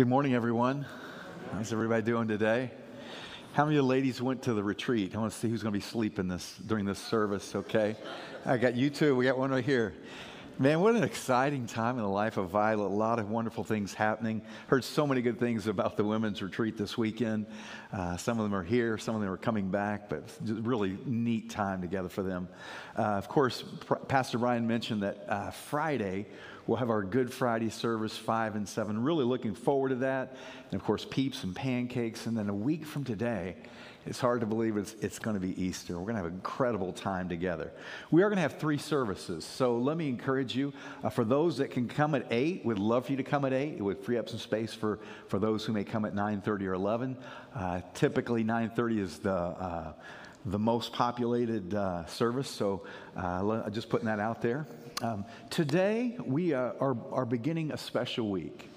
Good morning, everyone. How's everybody doing today? How many ladies went to the retreat? I want to see who's going to be sleeping this during this service. Okay, I got you too. We got one right here. Man, what an exciting time in the life of Violet. A lot of wonderful things happening. Heard so many good things about the women's retreat this weekend. Uh, some of them are here, some of them are coming back, but really neat time together for them. Uh, of course, Pastor Brian mentioned that uh, Friday we'll have our Good Friday service, 5 and 7. Really looking forward to that. And of course, peeps and pancakes. And then a week from today, it's hard to believe it's, it's going to be Easter. We're going to have an incredible time together. We are going to have three services. So let me encourage you, uh, for those that can come at 8, we'd love for you to come at 8. It would free up some space for, for those who may come at 9.30 or 11. Uh, typically, 9.30 is the... Uh, the most populated uh, service, so uh, just putting that out there. Um, today, we uh, are, are beginning a special week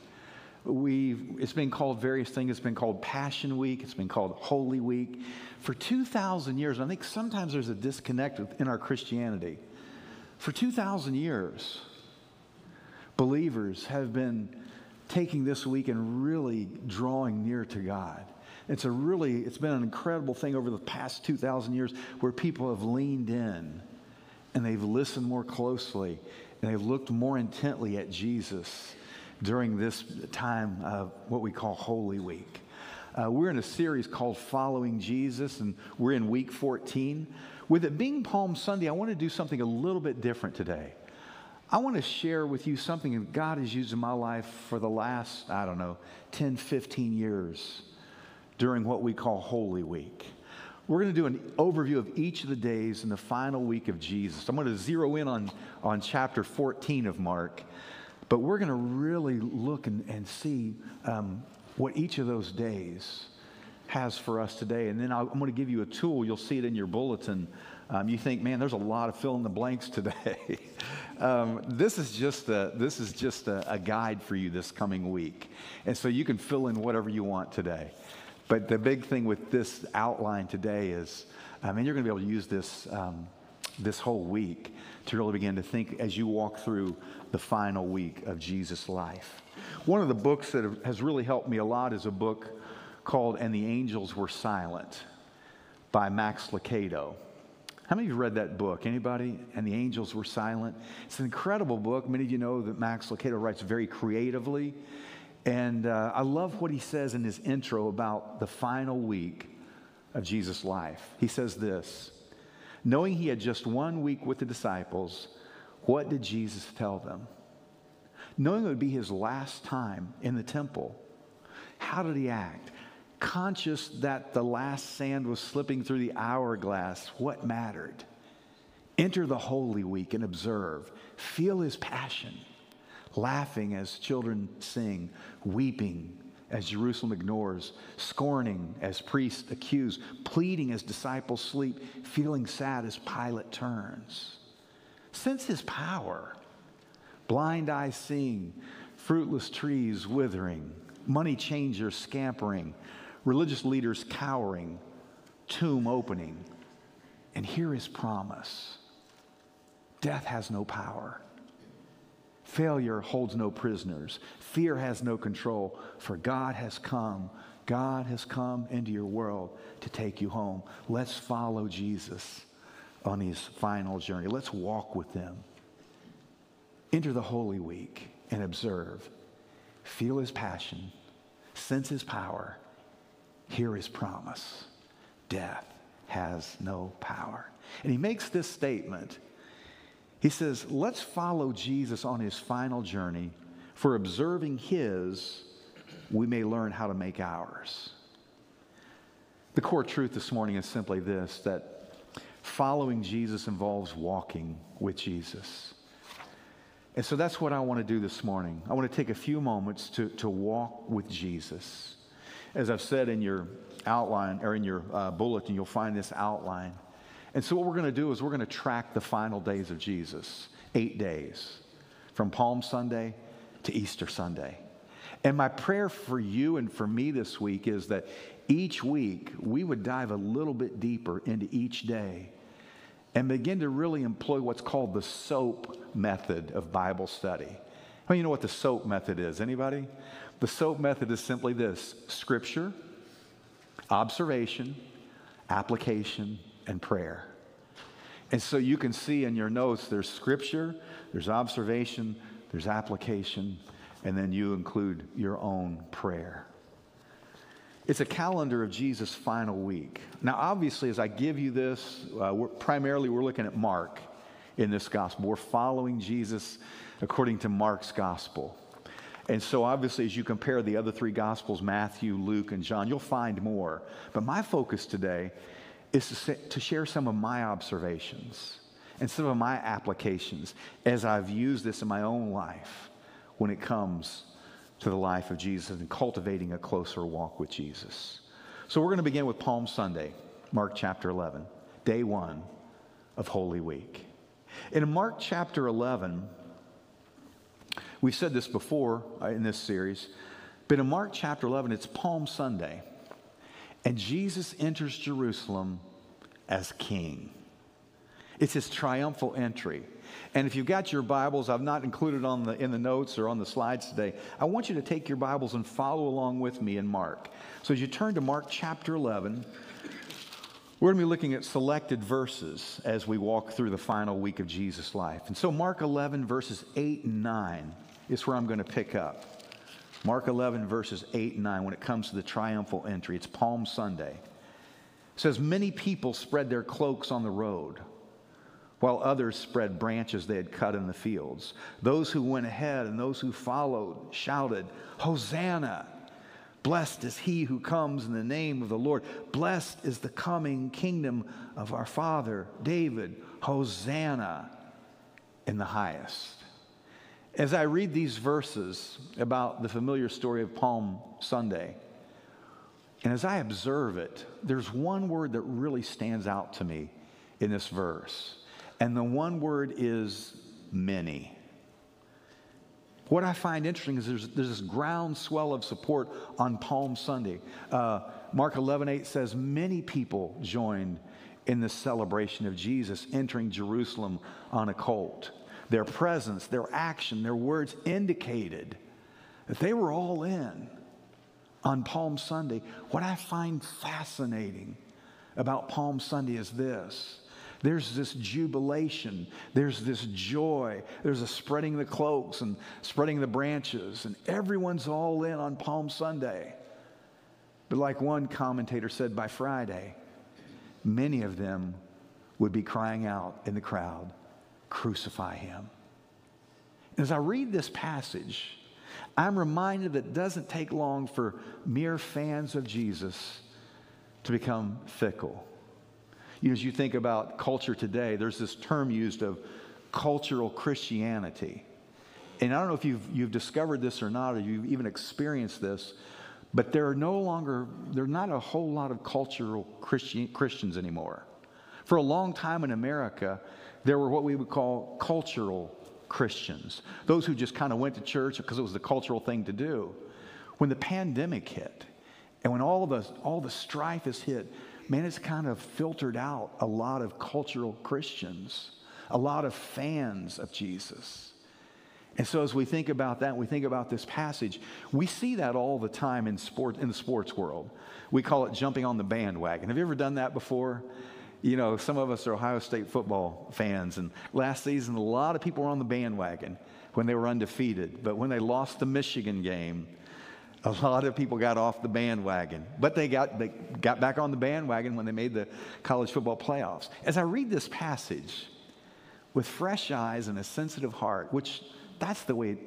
we it's been called various things. It's been called Passion Week. It's been called Holy Week. For 2,000 years, I think sometimes there's a disconnect in our Christianity. For 2,000 years, believers have been taking this week and really drawing near to God. It's a really, it's been an incredible thing over the past 2,000 years where people have leaned in and they've listened more closely and they've looked more intently at Jesus during this time of what we call Holy Week. Uh, we're in a series called Following Jesus, and we're in week 14. With it being Palm Sunday, I want to do something a little bit different today. I want to share with you something that God has used in my life for the last, I don't know, 10, 15 years during what we call Holy Week. We're going to do an overview of each of the days in the final week of Jesus. I'm going to zero in on, on chapter 14 of Mark but we're going to really look and, and see um, what each of those days has for us today. And then i am going to give you a tool. You'll see it in your bulletin. Um, you think, man, there's a lot of fill in the blanks today. um, this is just, a, this is just a, a, guide for you this coming week. And so you can fill in whatever you want today. But the big thing with this outline today is, I mean, you're going to be able to use this um, this whole week to really begin to think as you walk through the final week of Jesus' life. One of the books that has really helped me a lot is a book called And the Angels Were Silent by Max Lucado. How many of you read that book? Anybody? And the Angels Were Silent. It's an incredible book. Many of you know that Max Lucado writes very creatively. And uh, I love what he says in his intro about the final week of Jesus' life. He says this Knowing he had just one week with the disciples, what did Jesus tell them? Knowing it would be his last time in the temple, how did he act? Conscious that the last sand was slipping through the hourglass, what mattered? Enter the Holy Week and observe. Feel his passion, laughing as children sing, weeping as Jerusalem ignores, scorning as priests accuse, pleading as disciples sleep, feeling sad as Pilate turns. Sense his power. Blind eyes seeing, fruitless trees withering, money changers scampering, religious leaders cowering, tomb opening. And here is promise death has no power. Failure holds no prisoners. Fear has no control, for God has come. God has come into your world to take you home. Let's follow Jesus on his final journey. Let's walk with him. Enter the Holy Week and observe. Feel his passion, sense his power, hear his promise. Death has no power. And he makes this statement he says, let's follow Jesus on his final journey. For observing his, we may learn how to make ours. The core truth this morning is simply this that following Jesus involves walking with Jesus. And so that's what I want to do this morning. I want to take a few moments to, to walk with Jesus. As I've said in your outline or in your uh, bulletin, you'll find this outline. And so, what we're going to do is we're going to track the final days of Jesus eight days from Palm Sunday to Easter Sunday. And my prayer for you and for me this week is that each week we would dive a little bit deeper into each day and begin to really employ what's called the SOAP method of Bible study. Well, you know what the SOAP method is? Anybody? The SOAP method is simply this scripture, observation, application, and prayer. And so you can see in your notes there's scripture, there's observation, there's application, and then you include your own prayer. It's a calendar of Jesus' final week. Now, obviously, as I give you this, uh, we're, primarily we're looking at Mark in this gospel. We're following Jesus according to Mark's gospel. And so, obviously, as you compare the other three gospels, Matthew, Luke, and John, you'll find more. But my focus today is to, to share some of my observations and some of my applications as I've used this in my own life when it comes to the life of Jesus and cultivating a closer walk with Jesus. So, we're going to begin with Palm Sunday, Mark chapter 11, day one of Holy Week. In Mark chapter 11, we've said this before uh, in this series, but in Mark chapter 11, it's Palm Sunday, and Jesus enters Jerusalem as king. It's his triumphal entry. And if you've got your Bibles, I've not included on the, in the notes or on the slides today. I want you to take your Bibles and follow along with me in Mark. So as you turn to Mark chapter 11, we're going to be looking at selected verses as we walk through the final week of Jesus' life. And so, Mark 11, verses 8 and 9 is where I'm going to pick up. Mark 11, verses 8 and 9, when it comes to the triumphal entry, it's Palm Sunday. It says, Many people spread their cloaks on the road, while others spread branches they had cut in the fields. Those who went ahead and those who followed shouted, Hosanna! Blessed is he who comes in the name of the Lord. Blessed is the coming kingdom of our father David. Hosanna in the highest. As I read these verses about the familiar story of Palm Sunday, and as I observe it, there's one word that really stands out to me in this verse. And the one word is many. What I find interesting is there's, there's this groundswell of support on Palm Sunday. Uh, Mark 11, 8 says, Many people joined in the celebration of Jesus entering Jerusalem on a colt. Their presence, their action, their words indicated that they were all in on Palm Sunday. What I find fascinating about Palm Sunday is this there's this jubilation, there's this joy, there's a spreading the cloaks and spreading the branches, and everyone's all in on Palm Sunday. But like one commentator said by Friday, many of them would be crying out in the crowd, Crucify him. As I read this passage, I'm reminded that it doesn't take long for mere fans of Jesus to become fickle you know, as you think about culture today, there's this term used of cultural Christianity. And I don't know if you've, you've discovered this or not, or you've even experienced this, but there are no longer, there are not a whole lot of cultural Christian, Christians anymore. For a long time in America, there were what we would call cultural Christians, those who just kind of went to church because it was the cultural thing to do. When the pandemic hit, and when all the, all the strife has hit, man, it's kind of filtered out a lot of cultural Christians, a lot of fans of Jesus. And so as we think about that, we think about this passage, we see that all the time in sport in the sports world. We call it jumping on the bandwagon. Have you ever done that before? You know, some of us are Ohio State football fans, and last season a lot of people were on the bandwagon when they were undefeated. But when they lost the Michigan game, a lot of people got off the bandwagon, but they got, they got back on the bandwagon when they made the college football playoffs. As I read this passage with fresh eyes and a sensitive heart, which that's the way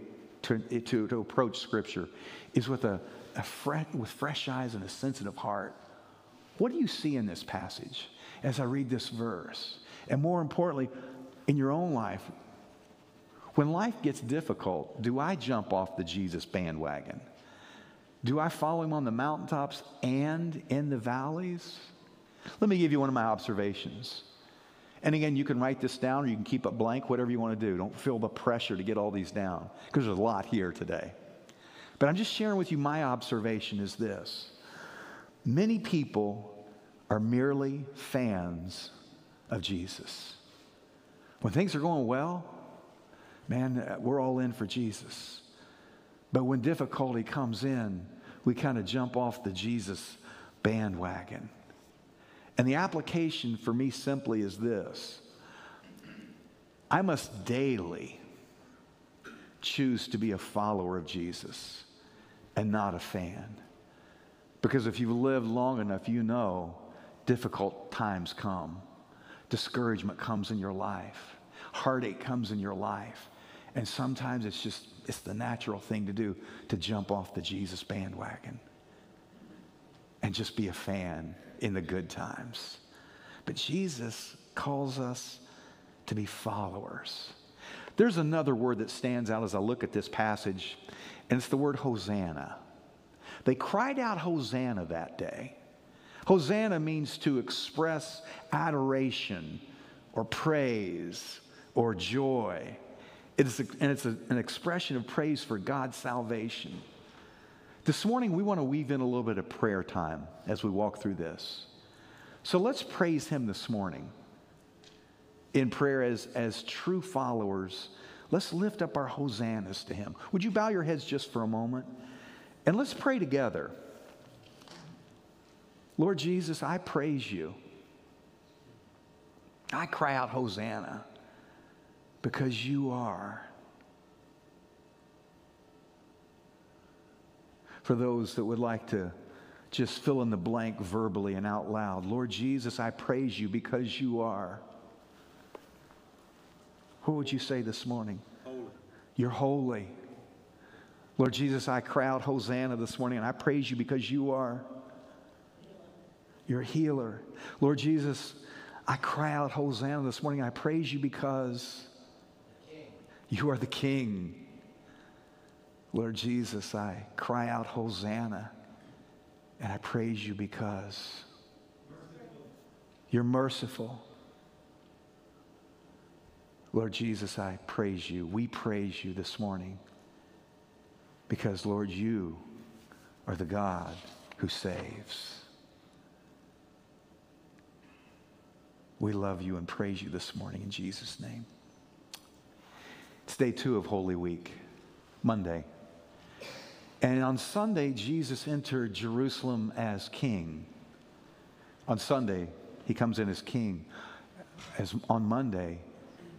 to, to, to approach Scripture, is with, a, a fresh, with fresh eyes and a sensitive heart. What do you see in this passage as I read this verse? And more importantly, in your own life, when life gets difficult, do I jump off the Jesus bandwagon? Do I follow him on the mountaintops and in the valleys? Let me give you one of my observations. And again, you can write this down or you can keep it blank, whatever you want to do. Don't feel the pressure to get all these down because there's a lot here today. But I'm just sharing with you my observation is this many people are merely fans of Jesus. When things are going well, man, we're all in for Jesus. But when difficulty comes in, we kind of jump off the Jesus bandwagon. And the application for me simply is this I must daily choose to be a follower of Jesus and not a fan. Because if you've lived long enough, you know difficult times come, discouragement comes in your life, heartache comes in your life. And sometimes it's just, it's the natural thing to do to jump off the Jesus bandwagon and just be a fan in the good times. But Jesus calls us to be followers. There's another word that stands out as I look at this passage, and it's the word Hosanna. They cried out Hosanna that day. Hosanna means to express adoration or praise or joy. It's a, and it's a, an expression of praise for God's salvation. This morning, we want to weave in a little bit of prayer time as we walk through this. So let's praise Him this morning in prayer as, as true followers. Let's lift up our hosannas to Him. Would you bow your heads just for a moment? And let's pray together. Lord Jesus, I praise you. I cry out, Hosanna because you are. For those that would like to just fill in the blank verbally and out loud, Lord Jesus, I praise you because you are. Who would you say this morning? Holy. You're holy. Lord Jesus, I cry out Hosanna this morning and I praise you because you are. You're a healer. Lord Jesus, I cry out Hosanna this morning. I praise you because you are the King. Lord Jesus, I cry out, Hosanna, and I praise you because you're merciful. Lord Jesus, I praise you. We praise you this morning because, Lord, you are the God who saves. We love you and praise you this morning in Jesus' name. It's day two of Holy Week, Monday. And on Sunday, Jesus entered Jerusalem as king. On Sunday, he comes in as king. As on Monday,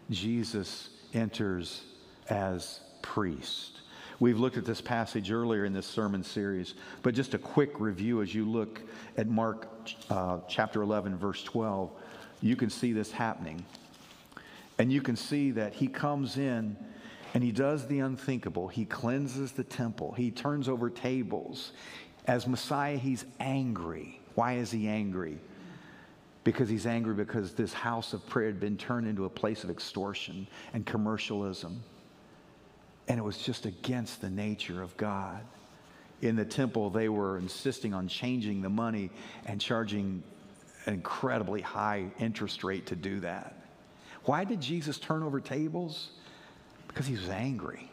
Jesus enters as priest. We've looked at this passage earlier in this sermon series, but just a quick review as you look at Mark uh, chapter 11, verse 12, you can see this happening. And you can see that he comes in and he does the unthinkable. He cleanses the temple, he turns over tables. As Messiah, he's angry. Why is he angry? Because he's angry because this house of prayer had been turned into a place of extortion and commercialism. And it was just against the nature of God. In the temple, they were insisting on changing the money and charging an incredibly high interest rate to do that. Why did Jesus turn over tables? Because he was angry.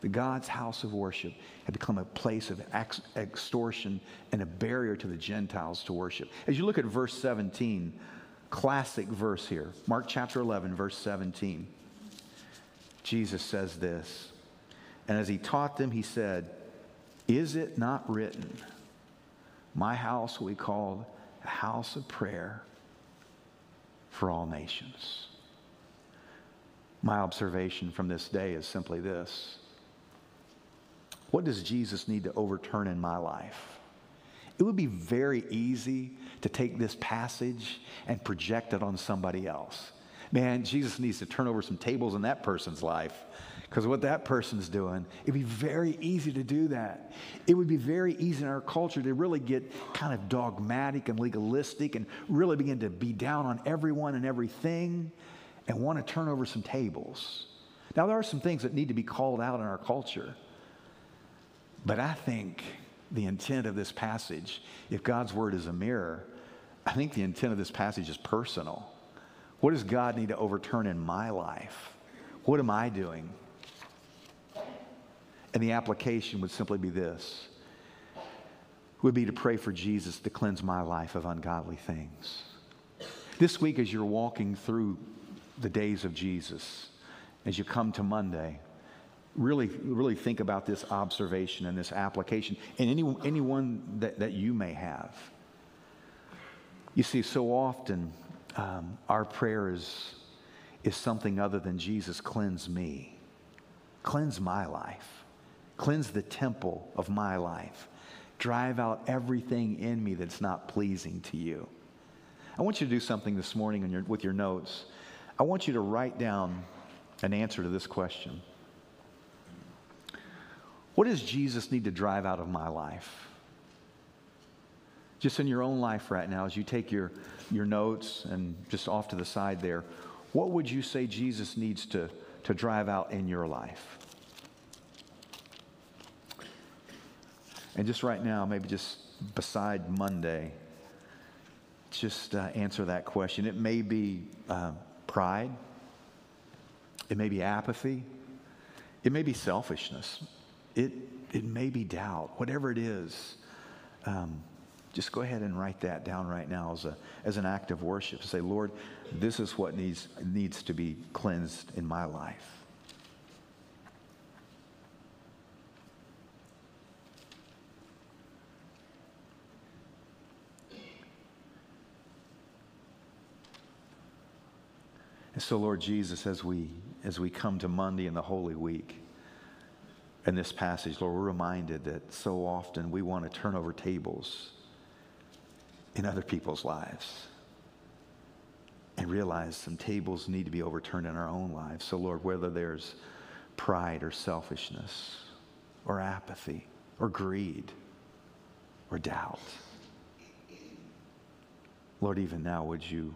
The God's house of worship had become a place of ex- extortion and a barrier to the Gentiles to worship. As you look at verse 17, classic verse here, Mark chapter 11, verse 17, Jesus says this. And as he taught them, he said, Is it not written, My house will be called a house of prayer for all nations? My observation from this day is simply this What does Jesus need to overturn in my life? It would be very easy to take this passage and project it on somebody else. Man, Jesus needs to turn over some tables in that person's life because what that person's doing, it'd be very easy to do that. It would be very easy in our culture to really get kind of dogmatic and legalistic and really begin to be down on everyone and everything and want to turn over some tables. Now, there are some things that need to be called out in our culture, but I think the intent of this passage, if God's word is a mirror, I think the intent of this passage is personal. What does God need to overturn in my life? What am I doing? And the application would simply be this would be to pray for Jesus to cleanse my life of ungodly things. This week, as you're walking through the days of Jesus as you come to Monday, really, really think about this observation and this application and any, anyone that, that you may have. You see, so often um, our prayer is, is something other than Jesus, cleanse me, cleanse my life, cleanse the temple of my life, drive out everything in me that's not pleasing to you. I want you to do something this morning your, with your notes. I want you to write down an answer to this question. What does Jesus need to drive out of my life? Just in your own life right now, as you take your, your notes and just off to the side there, what would you say Jesus needs to, to drive out in your life? And just right now, maybe just beside Monday, just uh, answer that question. It may be uh, pride, it may be apathy, it may be selfishness. It, it may be doubt, whatever it is. Um, just go ahead and write that down right now as, a, as an act of worship. Say, Lord, this is what needs, needs to be cleansed in my life. And so, Lord Jesus, as we, as we come to Monday in the Holy Week, in this passage, Lord, we're reminded that so often we want to turn over tables in other people's lives and realize some tables need to be overturned in our own lives. So, Lord, whether there's pride or selfishness or apathy or greed or doubt, Lord, even now, would you,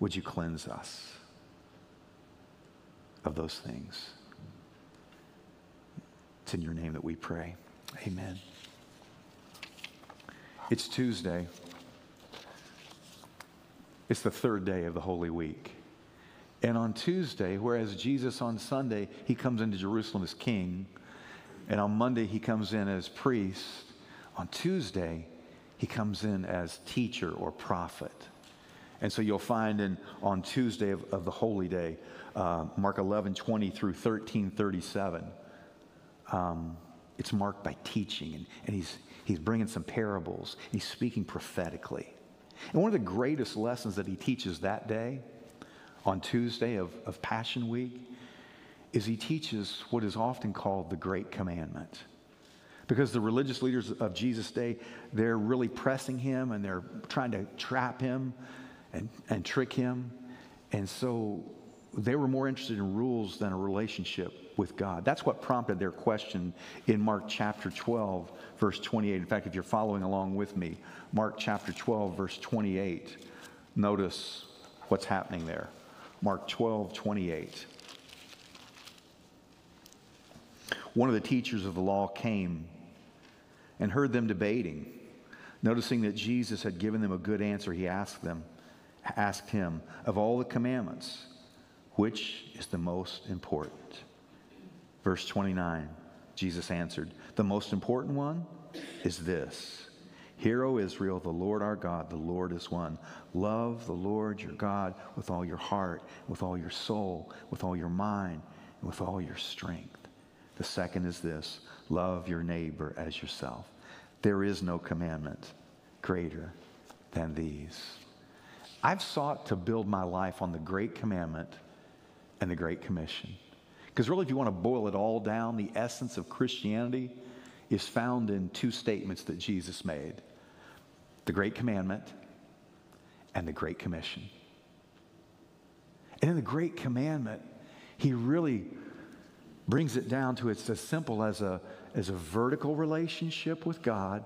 would you cleanse us of those things? It's in your name that we pray. Amen. It's Tuesday. It's the third day of the Holy Week. And on Tuesday, whereas Jesus on Sunday, he comes into Jerusalem as king, and on Monday, he comes in as priest, on Tuesday, he comes in as teacher or prophet. And so you'll find in, on Tuesday of, of the Holy Day, uh, Mark 11, 20 through 13, 37 um, it's marked by teaching, and, and he's, he's bringing some parables. He's speaking prophetically. And one of the greatest lessons that he teaches that day, on Tuesday of, of Passion Week, is he teaches what is often called the Great Commandment. Because the religious leaders of Jesus' day, they're really pressing him and they're trying to trap him and, and trick him. And so they were more interested in rules than a relationship with God. That's what prompted their question in Mark chapter 12, verse 28. In fact, if you're following along with me, Mark chapter 12, verse 28, notice what's happening there. Mark 12, 28. One of the teachers of the law came and heard them debating. Noticing that Jesus had given them a good answer, he asked them, asked him, of all the commandments, which is the most important? Verse 29, Jesus answered, The most important one is this Hear, O Israel, the Lord our God, the Lord is one. Love the Lord your God with all your heart, with all your soul, with all your mind, and with all your strength. The second is this love your neighbor as yourself. There is no commandment greater than these. I've sought to build my life on the great commandment and the Great Commission. Because really, if you want to boil it all down, the essence of Christianity is found in two statements that Jesus made the Great Commandment and the Great Commission. And in the Great Commandment, he really brings it down to it's as simple as a, as a vertical relationship with God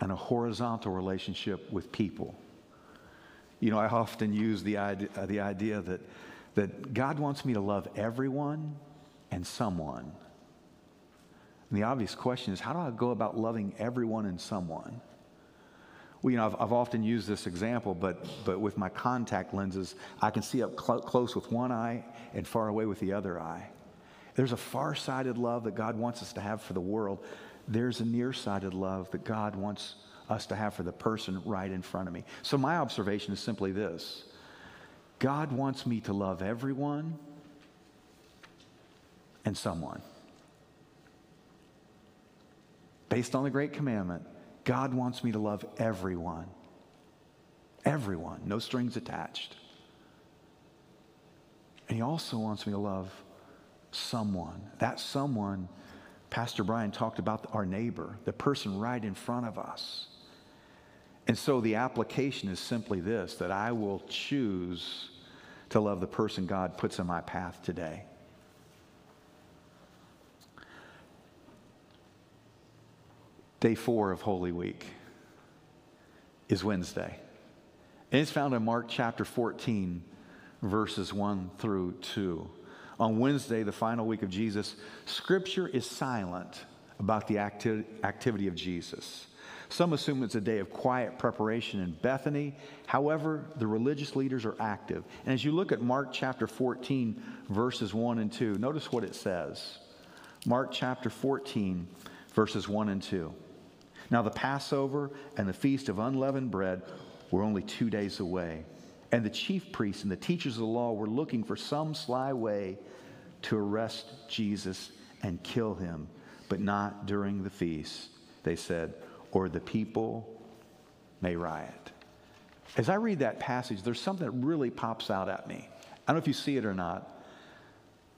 and a horizontal relationship with people. You know, I often use the idea, uh, the idea that that God wants me to love everyone and someone. And the obvious question is how do I go about loving everyone and someone? Well, you know, I've, I've often used this example, but, but with my contact lenses, I can see up cl- close with one eye and far away with the other eye. There's a far sighted love that God wants us to have for the world. There's a nearsighted love that God wants us to have for the person right in front of me. So, my observation is simply this God wants me to love everyone and someone. Based on the Great Commandment, God wants me to love everyone. Everyone, no strings attached. And He also wants me to love someone. That someone, Pastor Brian talked about our neighbor, the person right in front of us. And so the application is simply this that I will choose to love the person God puts in my path today. Day four of Holy Week is Wednesday. And it's found in Mark chapter 14, verses 1 through 2. On Wednesday, the final week of Jesus, Scripture is silent about the acti- activity of Jesus. Some assume it's a day of quiet preparation in Bethany. However, the religious leaders are active. And as you look at Mark chapter 14, verses 1 and 2, notice what it says. Mark chapter 14, verses 1 and 2. Now, the Passover and the Feast of Unleavened Bread were only two days away. And the chief priests and the teachers of the law were looking for some sly way to arrest Jesus and kill him, but not during the feast, they said, or the people may riot. As I read that passage, there's something that really pops out at me. I don't know if you see it or not,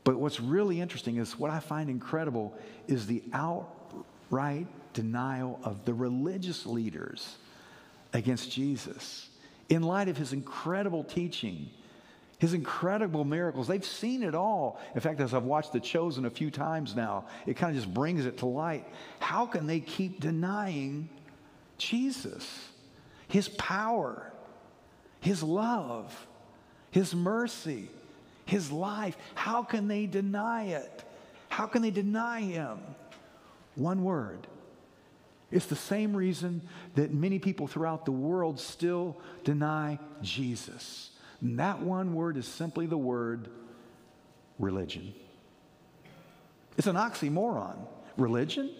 but what's really interesting is what I find incredible is the outright denial of the religious leaders against Jesus in light of his incredible teaching, his incredible miracles. They've seen it all. In fact, as I've watched The Chosen a few times now, it kind of just brings it to light. How can they keep denying Jesus, his power, his love, his mercy, his life? How can they deny it? How can they deny him? One word it's the same reason that many people throughout the world still deny Jesus. And that one word is simply the word religion. It's an oxymoron. Religion?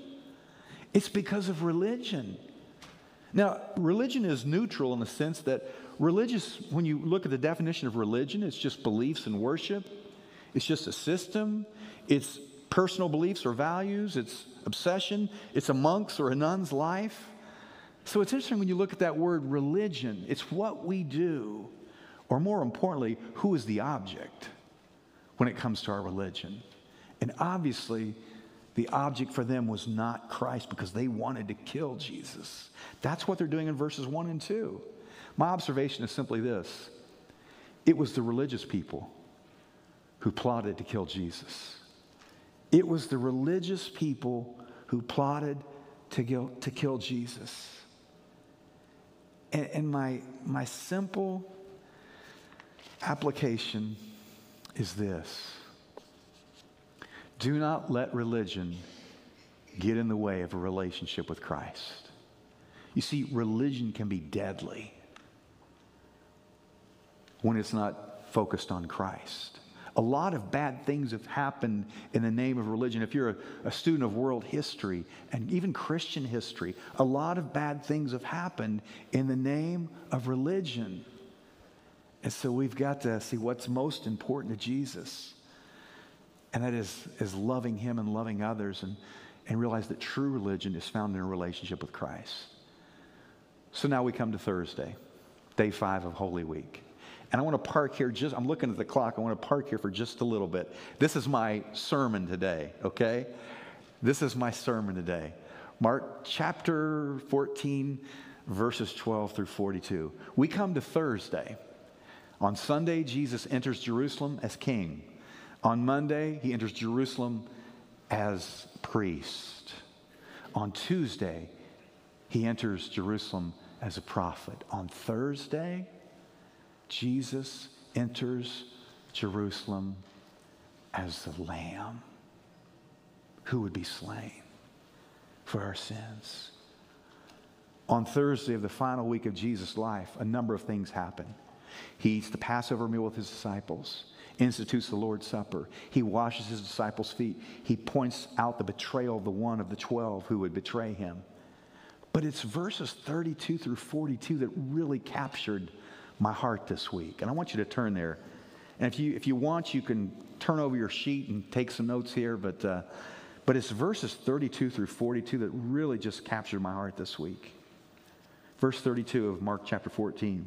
It's because of religion. Now, religion is neutral in the sense that religious, when you look at the definition of religion, it's just beliefs and worship, it's just a system, it's personal beliefs or values, it's obsession, it's a monk's or a nun's life. So it's interesting when you look at that word religion, it's what we do, or more importantly, who is the object when it comes to our religion. And obviously, the object for them was not Christ because they wanted to kill Jesus. That's what they're doing in verses 1 and 2. My observation is simply this it was the religious people who plotted to kill Jesus. It was the religious people who plotted to kill, to kill Jesus. And, and my, my simple application is this do not let religion get in the way of a relationship with Christ. You see, religion can be deadly when it's not focused on Christ. A lot of bad things have happened in the name of religion. If you're a, a, student of world history and even Christian history, a lot of bad things have happened in the name of religion. And so we've got to see what's most important to Jesus. And that is, is loving Him and loving others and, and realize that true religion is found in a relationship with Christ. So now we come to Thursday, day five of Holy Week. And I want to park here just, I'm looking at the clock. I want to park here for just a little bit. This is my sermon today, okay? This is my sermon today. Mark chapter 14, verses 12 through 42. We come to Thursday. On Sunday, Jesus enters Jerusalem as king. On Monday, he enters Jerusalem as priest. On Tuesday, he enters Jerusalem as a prophet. On Thursday, Jesus enters Jerusalem as the Lamb who would be slain for our sins. On Thursday of the final week of Jesus' life, a number of things happen. He eats the Passover meal with his disciples, institutes the Lord's Supper. He washes his disciples' feet. He points out the betrayal of the one of the 12 who would betray him. But it's verses 32 through 42 that really captured my heart this week. And I want you to turn there And if you, if you want, you can turn over your sheet and take some notes here, but, uh, but it's verses 32 through 42 that really just captured my heart this week. Verse 32 of Mark chapter 14.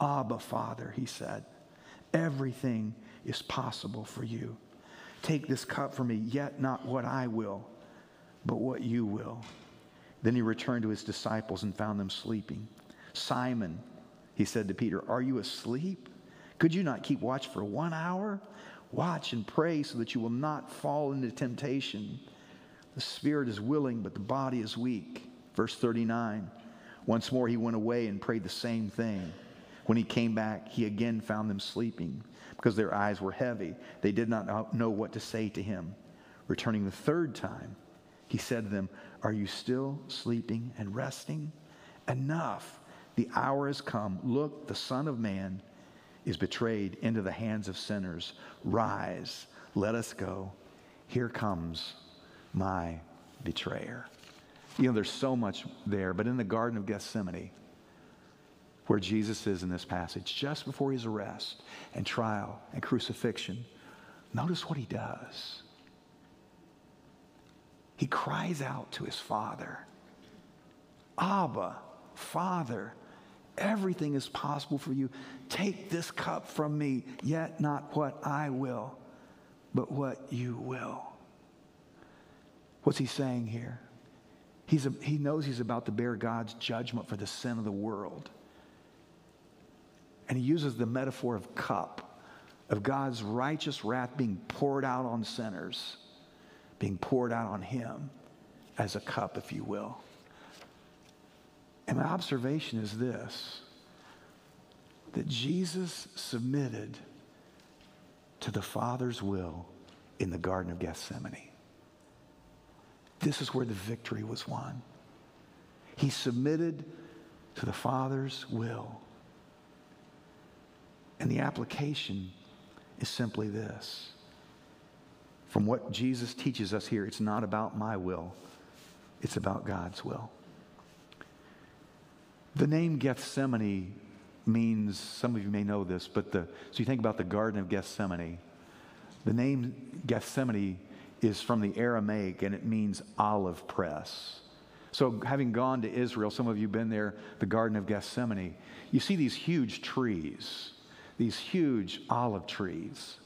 Abba, Father, he said, everything is possible for you. Take this cup from me, yet not what I will, but what you will. Then he returned to his disciples and found them sleeping. Simon, he said to Peter, Are you asleep? Could you not keep watch for one hour? Watch and pray so that you will not fall into temptation. The spirit is willing, but the body is weak. Verse 39. Once more he went away and prayed the same thing. When he came back, he again found them sleeping because their eyes were heavy. They did not know what to say to him. Returning the third time, he said to them, Are you still sleeping and resting? Enough. The hour has come. Look, the Son of Man is betrayed into the hands of sinners. Rise, let us go. Here comes my betrayer. You know, there's so much there, but in the Garden of Gethsemane, where Jesus is in this passage, just before his arrest and trial and crucifixion, notice what he does. He cries out to his Father, Abba, Father, everything is possible for you. Take this cup from me, yet not what I will, but what you will. What's he saying here? He's a, he knows he's about to bear God's judgment for the sin of the world. And he uses the metaphor of cup, of God's righteous wrath being poured out on sinners, being poured out on him as a cup, if you will. And my observation is this that Jesus submitted to the Father's will in the Garden of Gethsemane. This is where the victory was won. He submitted to the Father's will. And the application is simply this. From what Jesus teaches us here, it's not about my will, it's about God's will. The name Gethsemane means, some of you may know this, but the, so you think about the Garden of Gethsemane. The name Gethsemane is from the Aramaic and it means olive press. So, having gone to Israel, some of you have been there, the Garden of Gethsemane, you see these huge trees, these huge olive trees.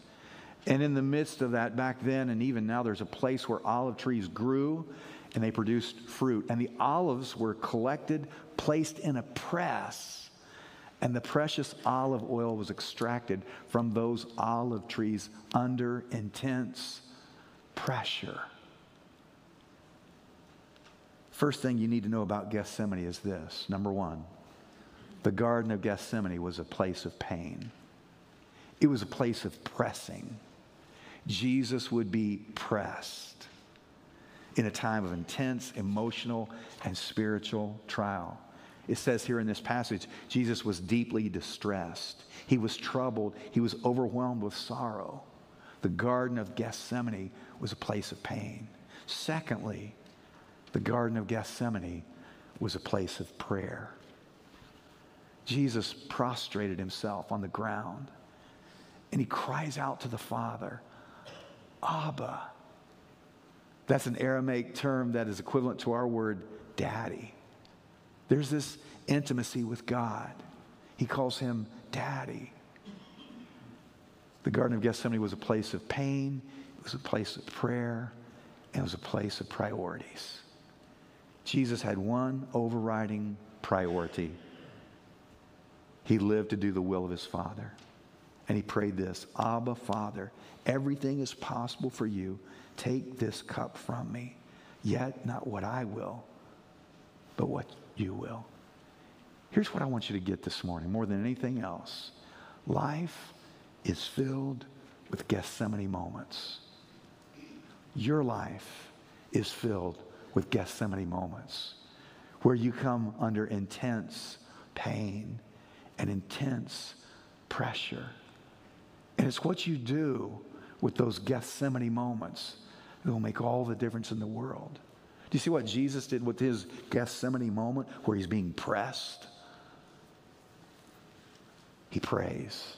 And in the midst of that, back then and even now, there's a place where olive trees grew and they produced fruit. And the olives were collected, placed in a press, and the precious olive oil was extracted from those olive trees under intense pressure. First thing you need to know about Gethsemane is this number one, the Garden of Gethsemane was a place of pain, it was a place of pressing. Jesus would be pressed in a time of intense emotional and spiritual trial. It says here in this passage, Jesus was deeply distressed. He was troubled. He was overwhelmed with sorrow. The Garden of Gethsemane was a place of pain. Secondly, the Garden of Gethsemane was a place of prayer. Jesus prostrated himself on the ground and he cries out to the Father, Abba. That's an Aramaic term that is equivalent to our word daddy. There's this intimacy with God. He calls him daddy. The Garden of Gethsemane was a place of pain, it was a place of prayer, and it was a place of priorities. Jesus had one overriding priority. He lived to do the will of his Father. And he prayed this Abba, Father, everything is possible for you. Take this cup from me. Yet not what I will, but what you will. Here's what I want you to get this morning more than anything else life is filled with Gethsemane moments. Your life is filled with Gethsemane moments where you come under intense pain and intense pressure. And it's what you do with those Gethsemane moments that will make all the difference in the world. Do you see what Jesus did with his Gethsemane moment where he's being pressed? He prays.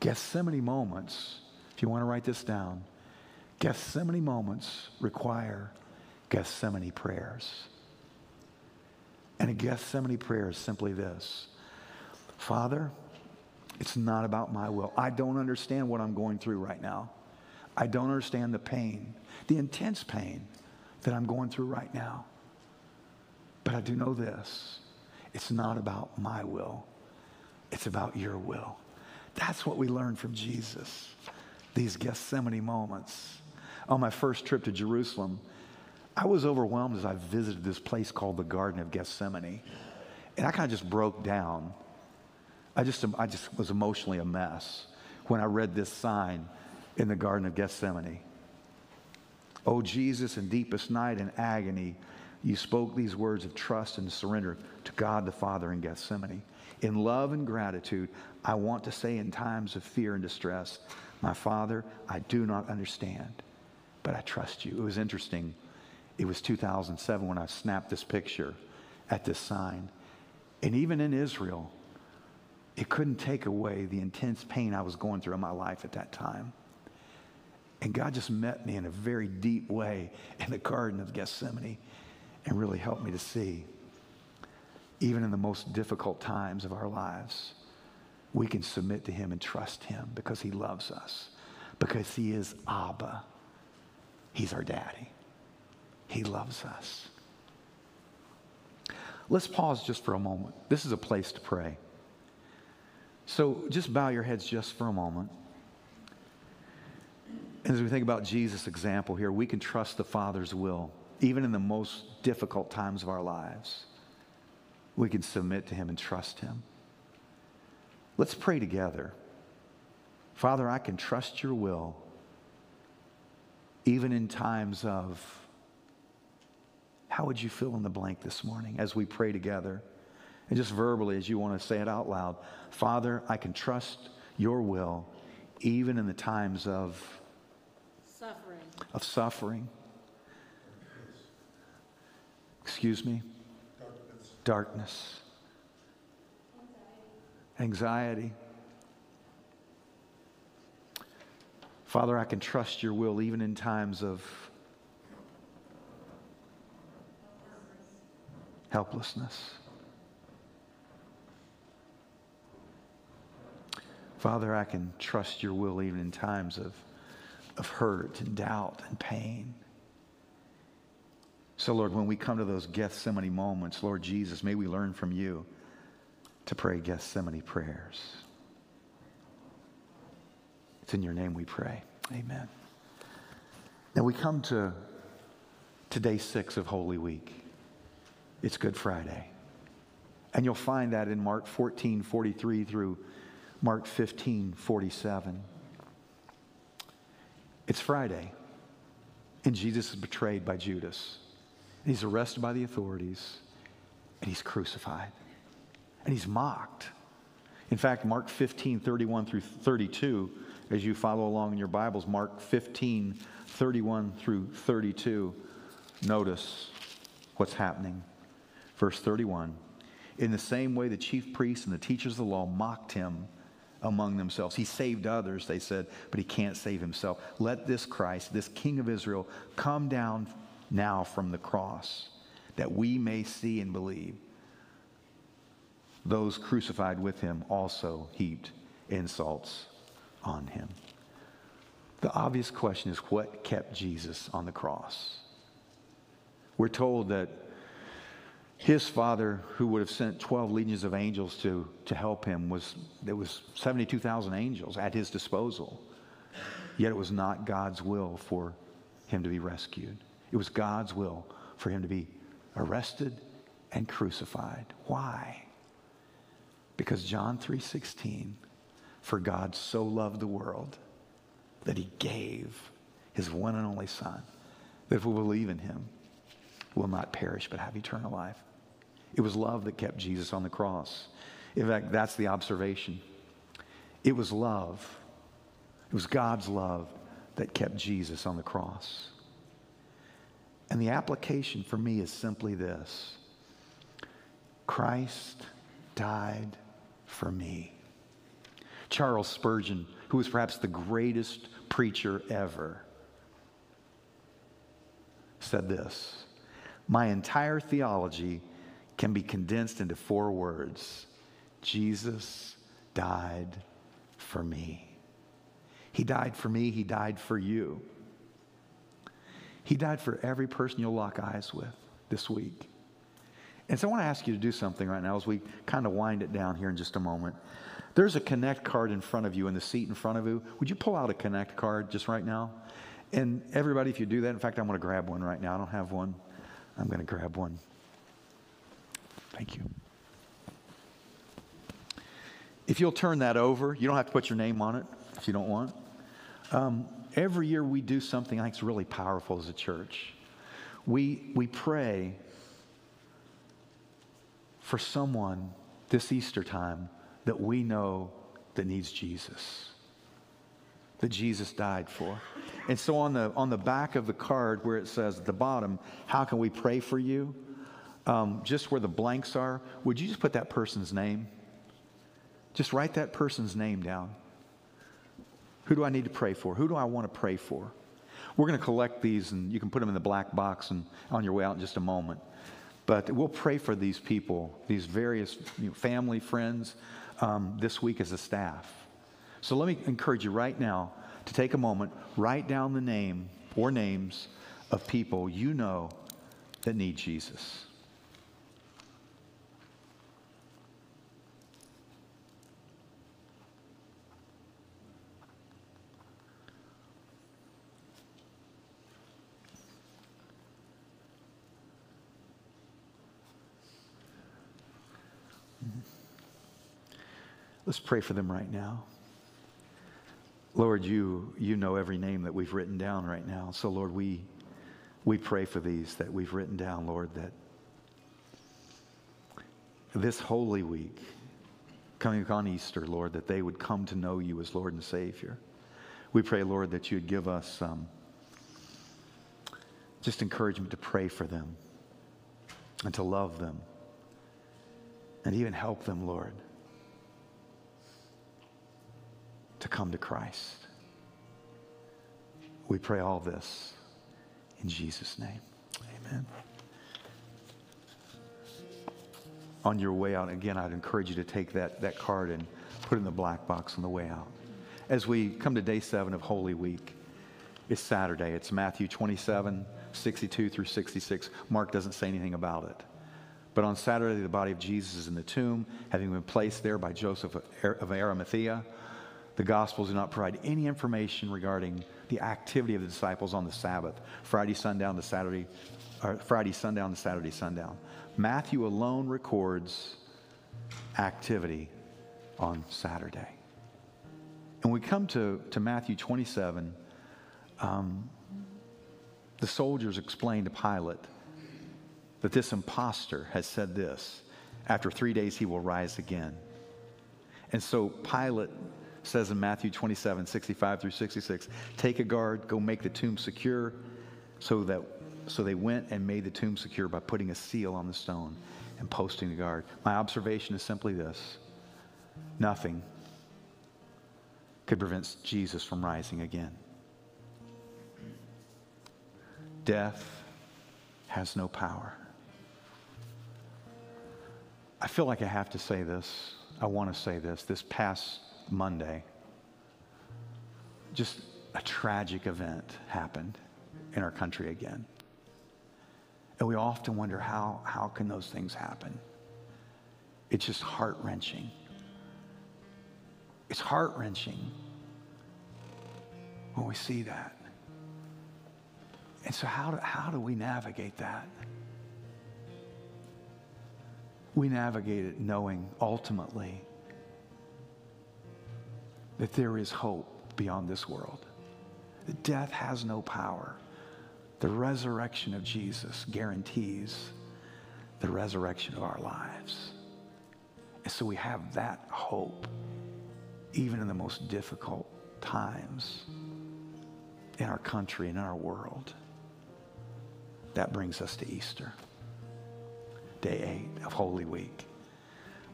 Gethsemane moments, if you want to write this down, Gethsemane moments require Gethsemane prayers. And a Gethsemane prayer is simply this Father, it's not about my will. I don't understand what I'm going through right now. I don't understand the pain, the intense pain that I'm going through right now. But I do know this it's not about my will, it's about your will. That's what we learn from Jesus, these Gethsemane moments. On my first trip to Jerusalem, I was overwhelmed as I visited this place called the Garden of Gethsemane. And I kind of just broke down. I just, I just was emotionally a mess when I read this sign in the Garden of Gethsemane. Oh, Jesus, in deepest night and agony, you spoke these words of trust and surrender to God the Father in Gethsemane. In love and gratitude, I want to say in times of fear and distress, My Father, I do not understand, but I trust you. It was interesting. It was 2007 when I snapped this picture at this sign. And even in Israel, it couldn't take away the intense pain I was going through in my life at that time. And God just met me in a very deep way in the Garden of Gethsemane and really helped me to see, even in the most difficult times of our lives, we can submit to Him and trust Him because He loves us, because He is Abba. He's our daddy. He loves us. Let's pause just for a moment. This is a place to pray. So just bow your heads just for a moment. As we think about Jesus' example here, we can trust the Father's will, even in the most difficult times of our lives. We can submit to Him and trust Him. Let's pray together. Father, I can trust your will, even in times of how would you fill in the blank this morning as we pray together? And just verbally, as you want to say it out loud Father, I can trust your will even in the times of suffering. Of suffering. Excuse me? Darkness. Darkness. Anxiety. Father, I can trust your will even in times of helplessness. Father, I can trust your will even in times of, of hurt and doubt and pain. So, Lord, when we come to those Gethsemane moments, Lord Jesus, may we learn from you to pray Gethsemane prayers. It's in your name we pray. Amen. Now we come to, to day six of Holy Week. It's Good Friday. And you'll find that in Mark 14, 43 through Mark 15, 47. It's Friday, and Jesus is betrayed by Judas. And he's arrested by the authorities, and he's crucified, and he's mocked. In fact, Mark 15, 31 through 32, as you follow along in your Bibles, Mark 15, 31 through 32, notice what's happening. Verse 31 In the same way, the chief priests and the teachers of the law mocked him among themselves. He saved others, they said, but he can't save himself. Let this Christ, this King of Israel, come down now from the cross that we may see and believe. Those crucified with him also heaped insults on him. The obvious question is what kept Jesus on the cross? We're told that his father, who would have sent 12 legions of angels to, to help him, was there was 72,000 angels at his disposal. Yet it was not God's will for him to be rescued. It was God's will for him to be arrested and crucified. Why? Because John 3:16 For God so loved the world that he gave his one and only Son, that if we believe in him, will not perish but have eternal life. It was love that kept Jesus on the cross. In fact, that's the observation. It was love. It was God's love that kept Jesus on the cross. And the application for me is simply this Christ died for me. Charles Spurgeon, who was perhaps the greatest preacher ever, said this My entire theology can be condensed into four words Jesus died for me. He died for me, He died for you. He died for every person you'll lock eyes with this week. And so I want to ask you to do something right now as we kind of wind it down here in just a moment. There's a Connect card in front of you in the seat in front of you. Would you pull out a Connect card just right now? And everybody, if you do that, in fact, I'm going to grab one right now. I don't have one. I'm going to grab one. Thank you. If you'll turn that over, you don't have to put your name on it if you don't want. Um, every year we do something I think is really powerful as a church. We, we pray for someone this Easter time that we know that needs Jesus, that Jesus died for. And so on the, on the back of the card where it says at the bottom, How can we pray for you? Um, just where the blanks are, would you just put that person's name? Just write that person's name down. Who do I need to pray for? Who do I want to pray for? We're going to collect these and you can put them in the black box and on your way out in just a moment. But we'll pray for these people, these various you know, family, friends, um, this week as a staff. So let me encourage you right now to take a moment, write down the name or names of people you know that need Jesus. Let's pray for them right now. Lord, you, you know every name that we've written down right now. So, Lord, we, we pray for these that we've written down, Lord, that this Holy Week, coming on Easter, Lord, that they would come to know you as Lord and Savior. We pray, Lord, that you'd give us um, just encouragement to pray for them and to love them and even help them, Lord to come to Christ. We pray all this in Jesus' name. Amen. On your way out, again, I'd encourage you to take that, that card and put it in the black box on the way out. As we come to day seven of Holy Week, it's Saturday. It's Matthew 27, 62 through 66. Mark doesn't say anything about it. But on Saturday, the body of Jesus is in the tomb, having been placed there by Joseph of Arimathea the Gospels do not provide any information regarding the activity of the disciples on the Sabbath, Friday sundown to Saturday, or Friday sundown to Saturday sundown. Matthew alone records activity on Saturday. And we come to, to Matthew 27, um, the soldiers explain to Pilate that this impostor has said this after three days he will rise again. And so Pilate says in Matthew 27, 65 through 66, take a guard, go make the tomb secure. So that so they went and made the tomb secure by putting a seal on the stone and posting a guard. My observation is simply this nothing could prevent Jesus from rising again. Death has no power. I feel like I have to say this. I want to say this. This past Monday, just a tragic event happened in our country again. And we often wonder how, how can those things happen? It's just heart wrenching. It's heart wrenching when we see that. And so, how do, how do we navigate that? We navigate it knowing ultimately that there is hope beyond this world. That death has no power. The resurrection of Jesus guarantees the resurrection of our lives. And so we have that hope even in the most difficult times in our country and in our world. That brings us to Easter, day eight of Holy Week.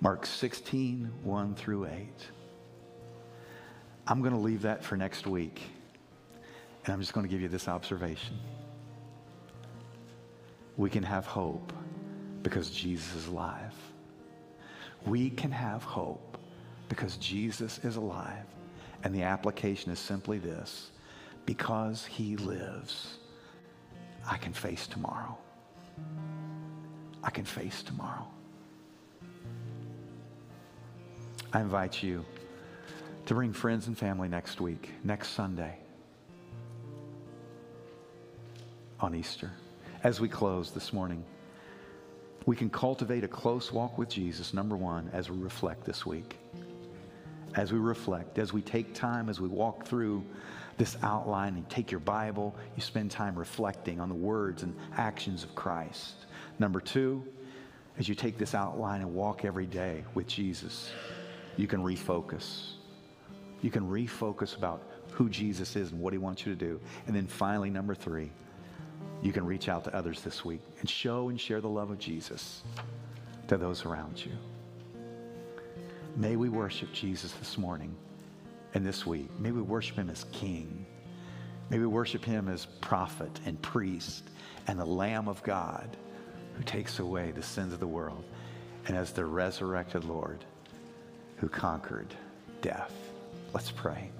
Mark 16, 1 through 8. I'm going to leave that for next week. And I'm just going to give you this observation. We can have hope because Jesus is alive. We can have hope because Jesus is alive. And the application is simply this because he lives, I can face tomorrow. I can face tomorrow. I invite you to bring friends and family next week, next Sunday on Easter. As we close this morning, we can cultivate a close walk with Jesus, number one, as we reflect this week. As we reflect, as we take time, as we walk through this outline and take your Bible, you spend time reflecting on the words and actions of Christ. Number two, as you take this outline and walk every day with Jesus, you can refocus. You can refocus about who Jesus is and what he wants you to do. And then finally, number three, you can reach out to others this week and show and share the love of Jesus to those around you. May we worship Jesus this morning and this week. May we worship him as King. May we worship him as prophet and priest and the Lamb of God who takes away the sins of the world and as the resurrected Lord who conquered death. Let's pray.